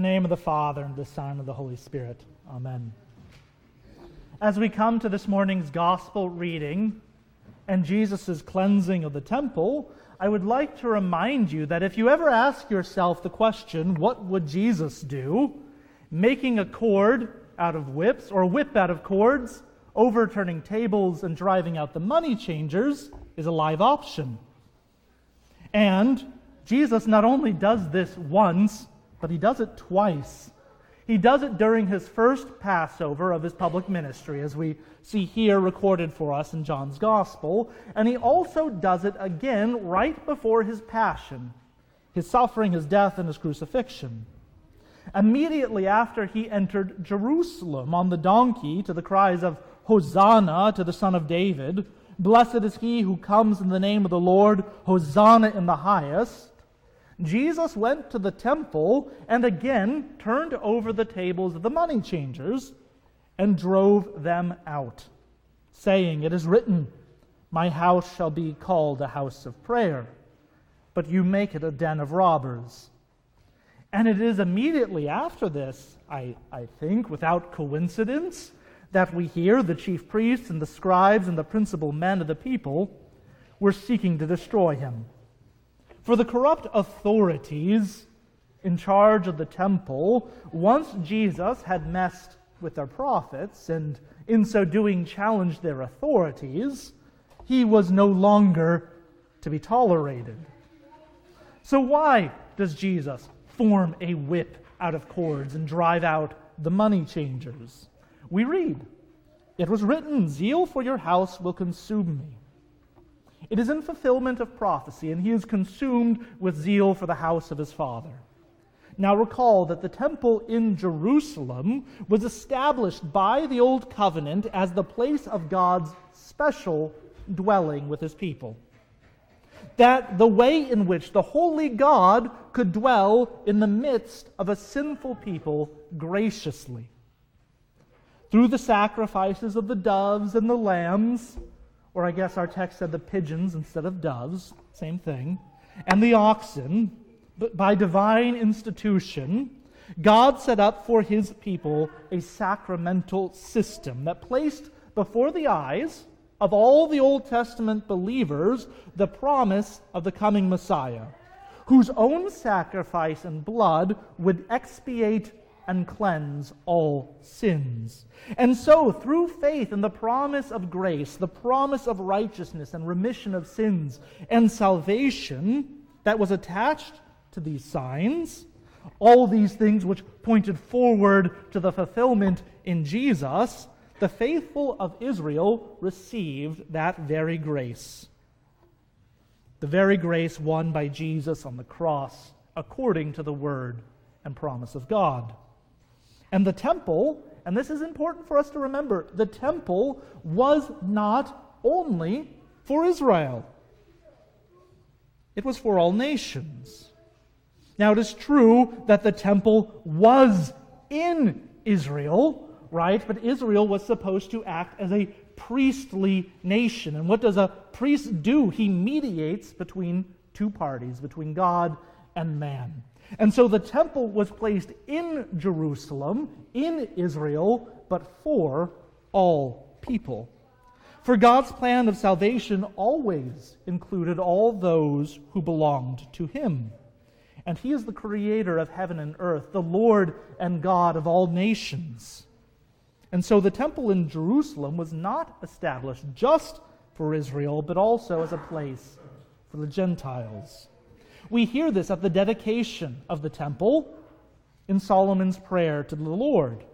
The name of the Father, and the Son, and the Holy Spirit. Amen. As we come to this morning's gospel reading and Jesus' cleansing of the temple, I would like to remind you that if you ever ask yourself the question, what would Jesus do? Making a cord out of whips, or whip out of cords, overturning tables, and driving out the money changers is a live option. And Jesus not only does this once, but he does it twice. He does it during his first Passover of his public ministry, as we see here recorded for us in John's Gospel. And he also does it again right before his passion, his suffering, his death, and his crucifixion. Immediately after he entered Jerusalem on the donkey to the cries of Hosanna to the Son of David, Blessed is he who comes in the name of the Lord, Hosanna in the highest. Jesus went to the temple and again turned over the tables of the money changers and drove them out, saying, It is written, My house shall be called a house of prayer, but you make it a den of robbers. And it is immediately after this, I, I think, without coincidence, that we hear the chief priests and the scribes and the principal men of the people were seeking to destroy him. For the corrupt authorities in charge of the temple, once Jesus had messed with their profits and in so doing challenged their authorities, he was no longer to be tolerated. So, why does Jesus form a whip out of cords and drive out the money changers? We read, It was written, Zeal for your house will consume me. It is in fulfillment of prophecy, and he is consumed with zeal for the house of his father. Now recall that the temple in Jerusalem was established by the Old Covenant as the place of God's special dwelling with his people. That the way in which the holy God could dwell in the midst of a sinful people graciously. Through the sacrifices of the doves and the lambs, or I guess our text said the pigeons instead of doves, same thing, and the oxen, but by divine institution, God set up for his people a sacramental system that placed before the eyes of all the Old Testament believers the promise of the coming Messiah, whose own sacrifice and blood would expiate and cleanse all sins. And so, through faith in the promise of grace, the promise of righteousness and remission of sins, and salvation that was attached to these signs, all these things which pointed forward to the fulfillment in Jesus, the faithful of Israel received that very grace. The very grace won by Jesus on the cross, according to the word and promise of God. And the temple, and this is important for us to remember, the temple was not only for Israel, it was for all nations. Now, it is true that the temple was in Israel, right? But Israel was supposed to act as a priestly nation. And what does a priest do? He mediates between two parties, between God and man. And so the temple was placed in Jerusalem, in Israel, but for all people. For God's plan of salvation always included all those who belonged to Him. And He is the creator of heaven and earth, the Lord and God of all nations. And so the temple in Jerusalem was not established just for Israel, but also as a place for the Gentiles. We hear this at the dedication of the temple in Solomon's prayer to the Lord.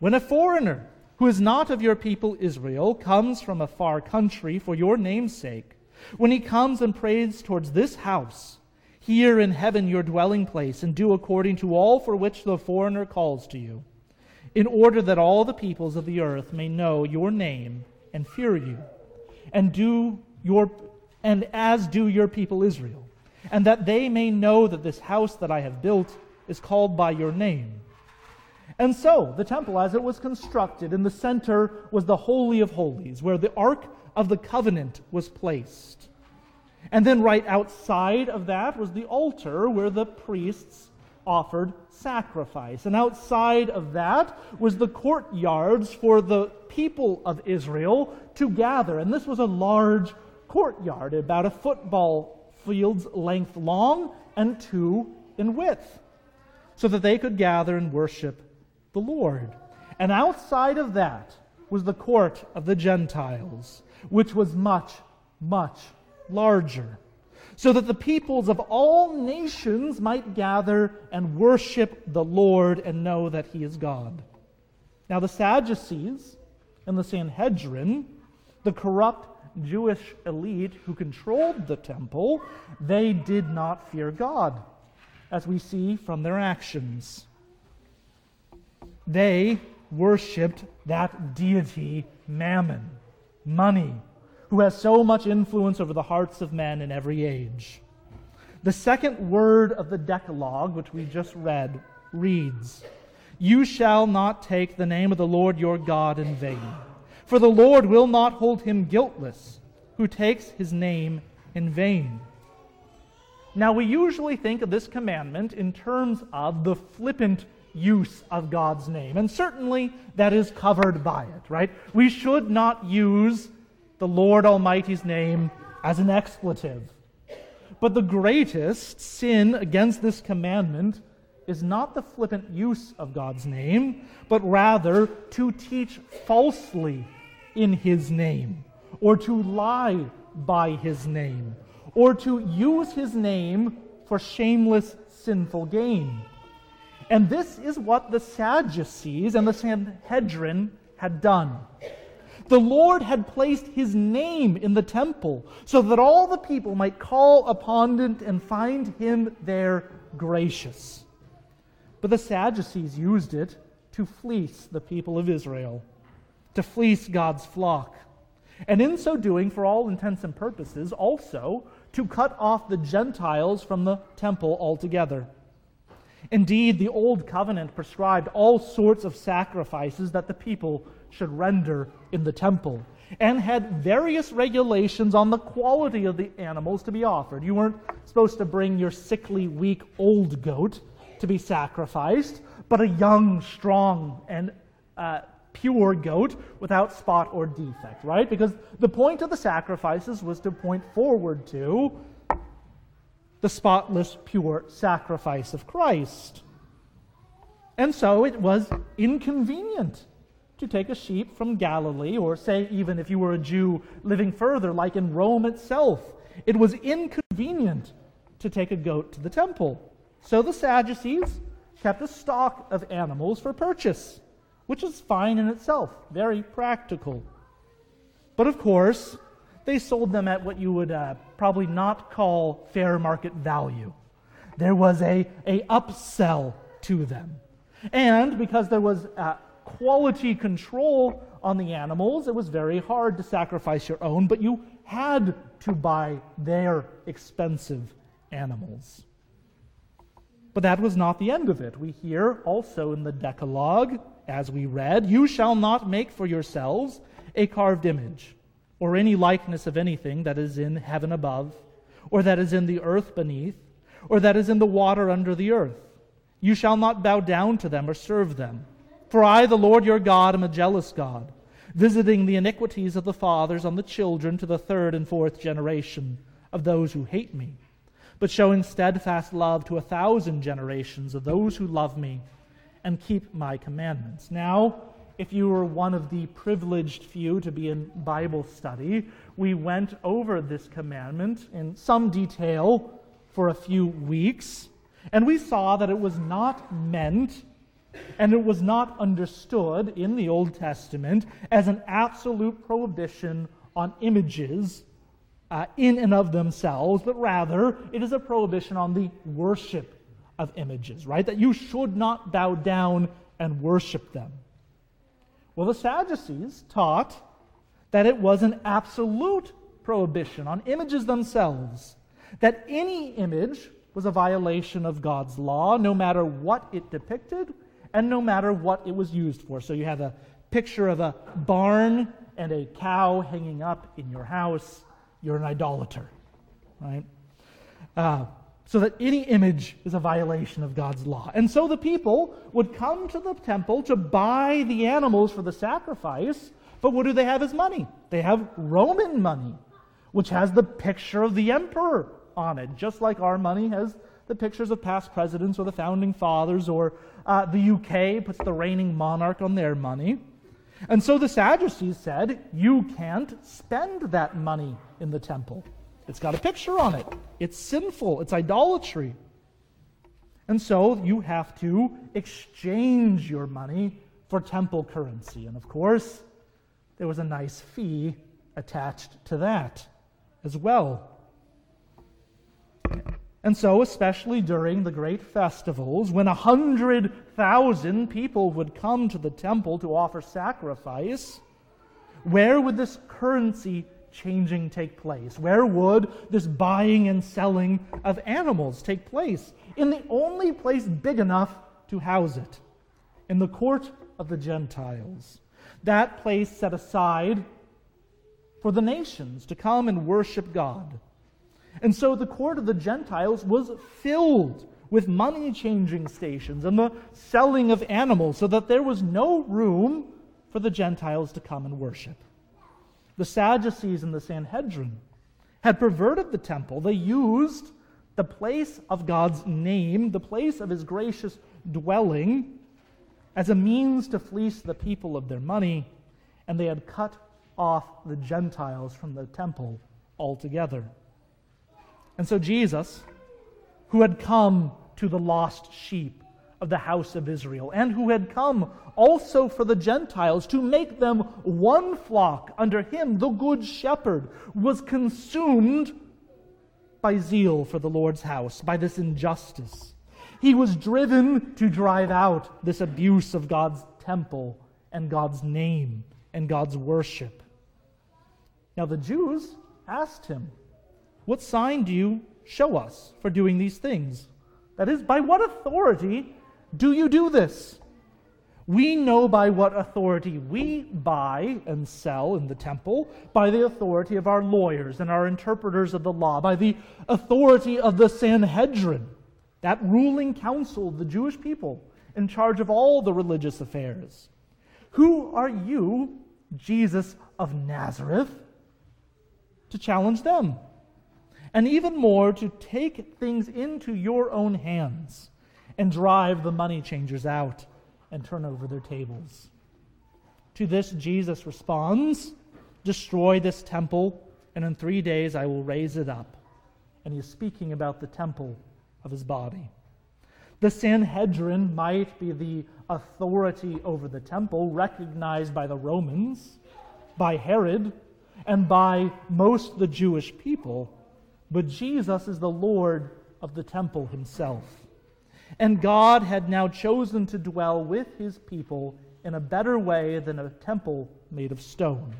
When a foreigner who is not of your people Israel comes from a far country for your name's sake, when he comes and prays towards this house, hear in heaven your dwelling place, and do according to all for which the foreigner calls to you, in order that all the peoples of the earth may know your name and fear you, and do your and as do your people Israel and that they may know that this house that I have built is called by your name. And so, the temple, as it was constructed, in the center was the Holy of Holies, where the Ark of the Covenant was placed. And then, right outside of that was the altar where the priests offered sacrifice. And outside of that was the courtyards for the people of Israel to gather. And this was a large courtyard, about a football field's length long and two in width, so that they could gather and worship the Lord. And outside of that was the court of the Gentiles, which was much, much larger so that the peoples of all nations might gather and worship the Lord and know that he is God. Now, the Sadducees and the Sanhedrin, the corrupt Jewish elite who controlled the temple, they did not fear God, as we see from their actions. They worshiped that deity, Mammon, money, who has so much influence over the hearts of men in every age. The second word of the Decalogue, which we just read, reads You shall not take the name of the Lord your God in vain, for the Lord will not hold him guiltless who takes his name in vain. Now, we usually think of this commandment in terms of the flippant use of God's name, and certainly that is covered by it, right? We should not use the Lord Almighty's name as an expletive. But the greatest sin against this commandment is not the flippant use of God's name, but rather to teach falsely in his name, or to lie by his name, or to use his name for shameless sinful gain. And this is what the Sadducees and the Sanhedrin had done. The Lord had placed his name in the temple so that all the people might call upon it and find him there gracious. But the Sadducees used it to fleece the people of Israel, to fleece God's flock. And in so doing, for all intents and purposes, also to cut off the Gentiles from the temple altogether. Indeed, the Old Covenant prescribed all sorts of sacrifices that the people should render in the temple and had various regulations on the quality of the animals to be offered. You weren't supposed to bring your sickly, weak, old goat to be sacrificed, but a young, strong, and uh, pure goat without spot or defect, right? Because the point of the sacrifices was to point forward to the spotless, pure sacrifice of Christ. And so it was inconvenient to take a sheep from Galilee, or say, even if you were a Jew living further, like in Rome itself, it was inconvenient to take a goat to the temple. So the Sadducees kept a stock of animals for purchase, which is fine in itself, very practical. But of course, they sold them at what you would uh, probably not call fair market value. There was a, a upsell to them. And because there was uh, quality control on the animals, it was very hard to sacrifice your own, but you had to buy their expensive animals. But that was not the end of it. We hear also in the Decalogue, as we read, You shall not make for yourselves a carved image, or any likeness of anything that is in heaven above, or that is in the earth beneath, or that is in the water under the earth. You shall not bow down to them or serve them. For I, the Lord your God, am a jealous God, visiting the iniquities of the fathers on the children to the third and fourth generation of those who hate me, but showing steadfast love to a thousand generations of those who love me and keep my commandments. Now, if you were one of the privileged few to be in Bible study, we went over this commandment in some detail for a few weeks, and we saw that it was not meant and it was not understood in the Old Testament as an absolute prohibition on images uh, in and of themselves, but rather it is a prohibition on the worship of images, right? That you should not bow down and worship them. Well, the Sadducees taught that it was an absolute prohibition on images themselves, that any image was a violation of God's law, no matter what it depicted and no matter what it was used for. So you have a picture of a barn and a cow hanging up in your house, you're an idolater, right? Uh, so that any image is a violation of God's law. And so the people would come to the temple to buy the animals for the sacrifice, but what do they have as money? They have Roman money, which has the picture of the emperor on it, just like our money has the pictures of past presidents or the founding fathers, or uh, the UK puts the reigning monarch on their money. And so the Sadducees said, You can't spend that money in the temple. It's got a picture on it. It's sinful. It's idolatry. And so you have to exchange your money for temple currency. And of course, there was a nice fee attached to that as well. And so, especially during the great festivals, when a hundred thousand people would come to the temple to offer sacrifice, where would this currency changing take place? Where would this buying and selling of animals take place? In the only place big enough to house it, in the court of the Gentiles. That place set aside for the nations to come and worship God. And so the court of the Gentiles was filled with money changing stations and the selling of animals, so that there was no room for the Gentiles to come and worship. The Sadducees and the Sanhedrin had perverted the temple. They used the place of God's name, the place of his gracious dwelling, as a means to fleece the people of their money, and they had cut off the Gentiles from the temple altogether. And so Jesus, who had come to the lost sheep, of the house of Israel, and who had come also for the Gentiles to make them one flock under him, the good shepherd, was consumed by zeal for the Lord's house, by this injustice. He was driven to drive out this abuse of God's temple and God's name and God's worship. Now the Jews asked him, What sign do you show us for doing these things? That is, by what authority do you do this? We know by what authority we buy and sell in the temple, by the authority of our lawyers and our interpreters of the law, by the authority of the Sanhedrin, that ruling council of the Jewish people in charge of all the religious affairs. Who are you, Jesus of Nazareth, to challenge them? And even more, to take things into your own hands and drive the money changers out and turn over their tables. To this, Jesus responds Destroy this temple, and in three days I will raise it up. And he's speaking about the temple of his body. The Sanhedrin might be the authority over the temple recognized by the Romans, by Herod, and by most the Jewish people, but Jesus is the Lord of the temple himself. And God had now chosen to dwell with his people in a better way than a temple made of stone.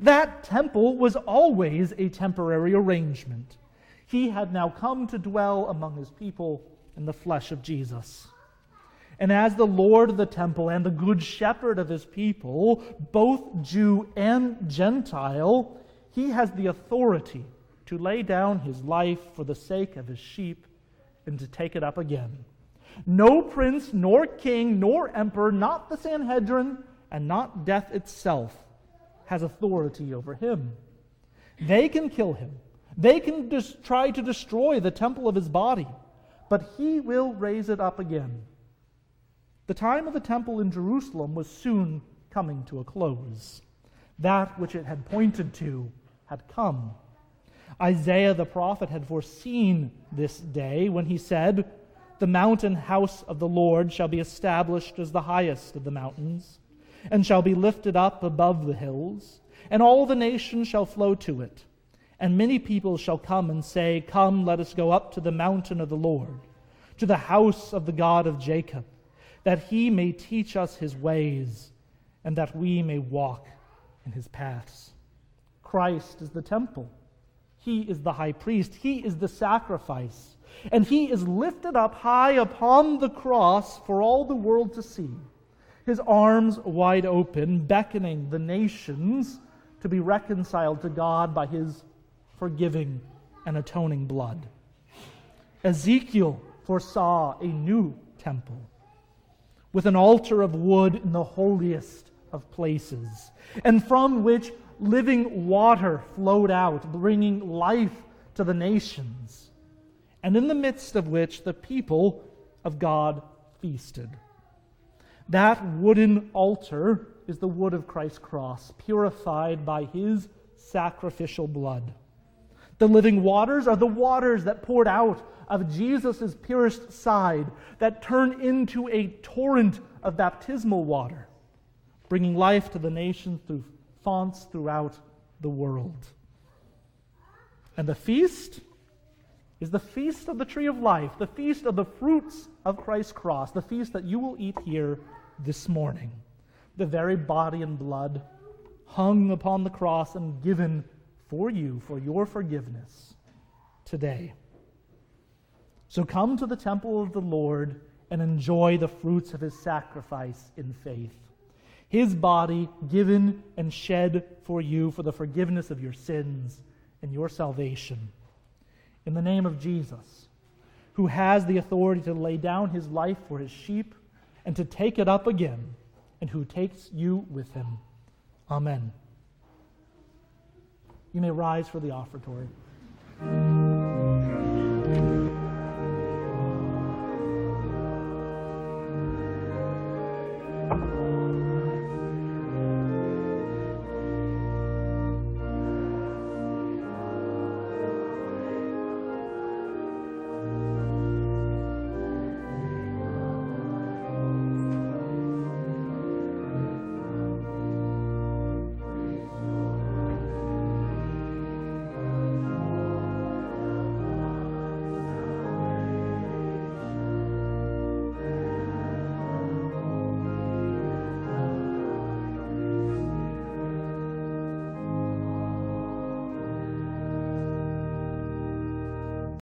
That temple was always a temporary arrangement. He had now come to dwell among his people in the flesh of Jesus. And as the Lord of the temple and the good shepherd of his people, both Jew and Gentile, he has the authority to lay down his life for the sake of his sheep and to take it up again. No prince, nor king, nor emperor, not the Sanhedrin, and not death itself, has authority over him. They can kill him, they can dis- try to destroy the temple of his body, but he will raise it up again. The time of the temple in Jerusalem was soon coming to a close. That which it had pointed to had come. Isaiah the prophet had foreseen this day when he said, the mountain house of the Lord shall be established as the highest of the mountains, and shall be lifted up above the hills, and all the nations shall flow to it. And many people shall come and say, Come, let us go up to the mountain of the Lord, to the house of the God of Jacob, that he may teach us his ways, and that we may walk in his paths. Christ is the temple. He is the high priest. He is the sacrifice and he is lifted up high upon the cross for all the world to see, his arms wide open, beckoning the nations to be reconciled to God by his forgiving and atoning blood. Ezekiel foresaw a new temple with an altar of wood in the holiest of places, and from which living water flowed out, bringing life to the nations, and in the midst of which the people of God feasted. That wooden altar is the wood of Christ's cross, purified by his sacrificial blood. The living waters are the waters that poured out of Jesus' pierced side, that turn into a torrent of baptismal water, bringing life to the nations through fonts throughout the world. And the feast is the feast of the tree of life, the feast of the fruits of Christ's cross, the feast that you will eat here this morning. The very body and blood hung upon the cross and given for you, for your forgiveness today. So come to the temple of the Lord and enjoy the fruits of his sacrifice in faith. His body given and shed for you for the forgiveness of your sins and your salvation. In the name of Jesus, who has the authority to lay down his life for his sheep and to take it up again, and who takes you with him. Amen. You may rise for the offertory.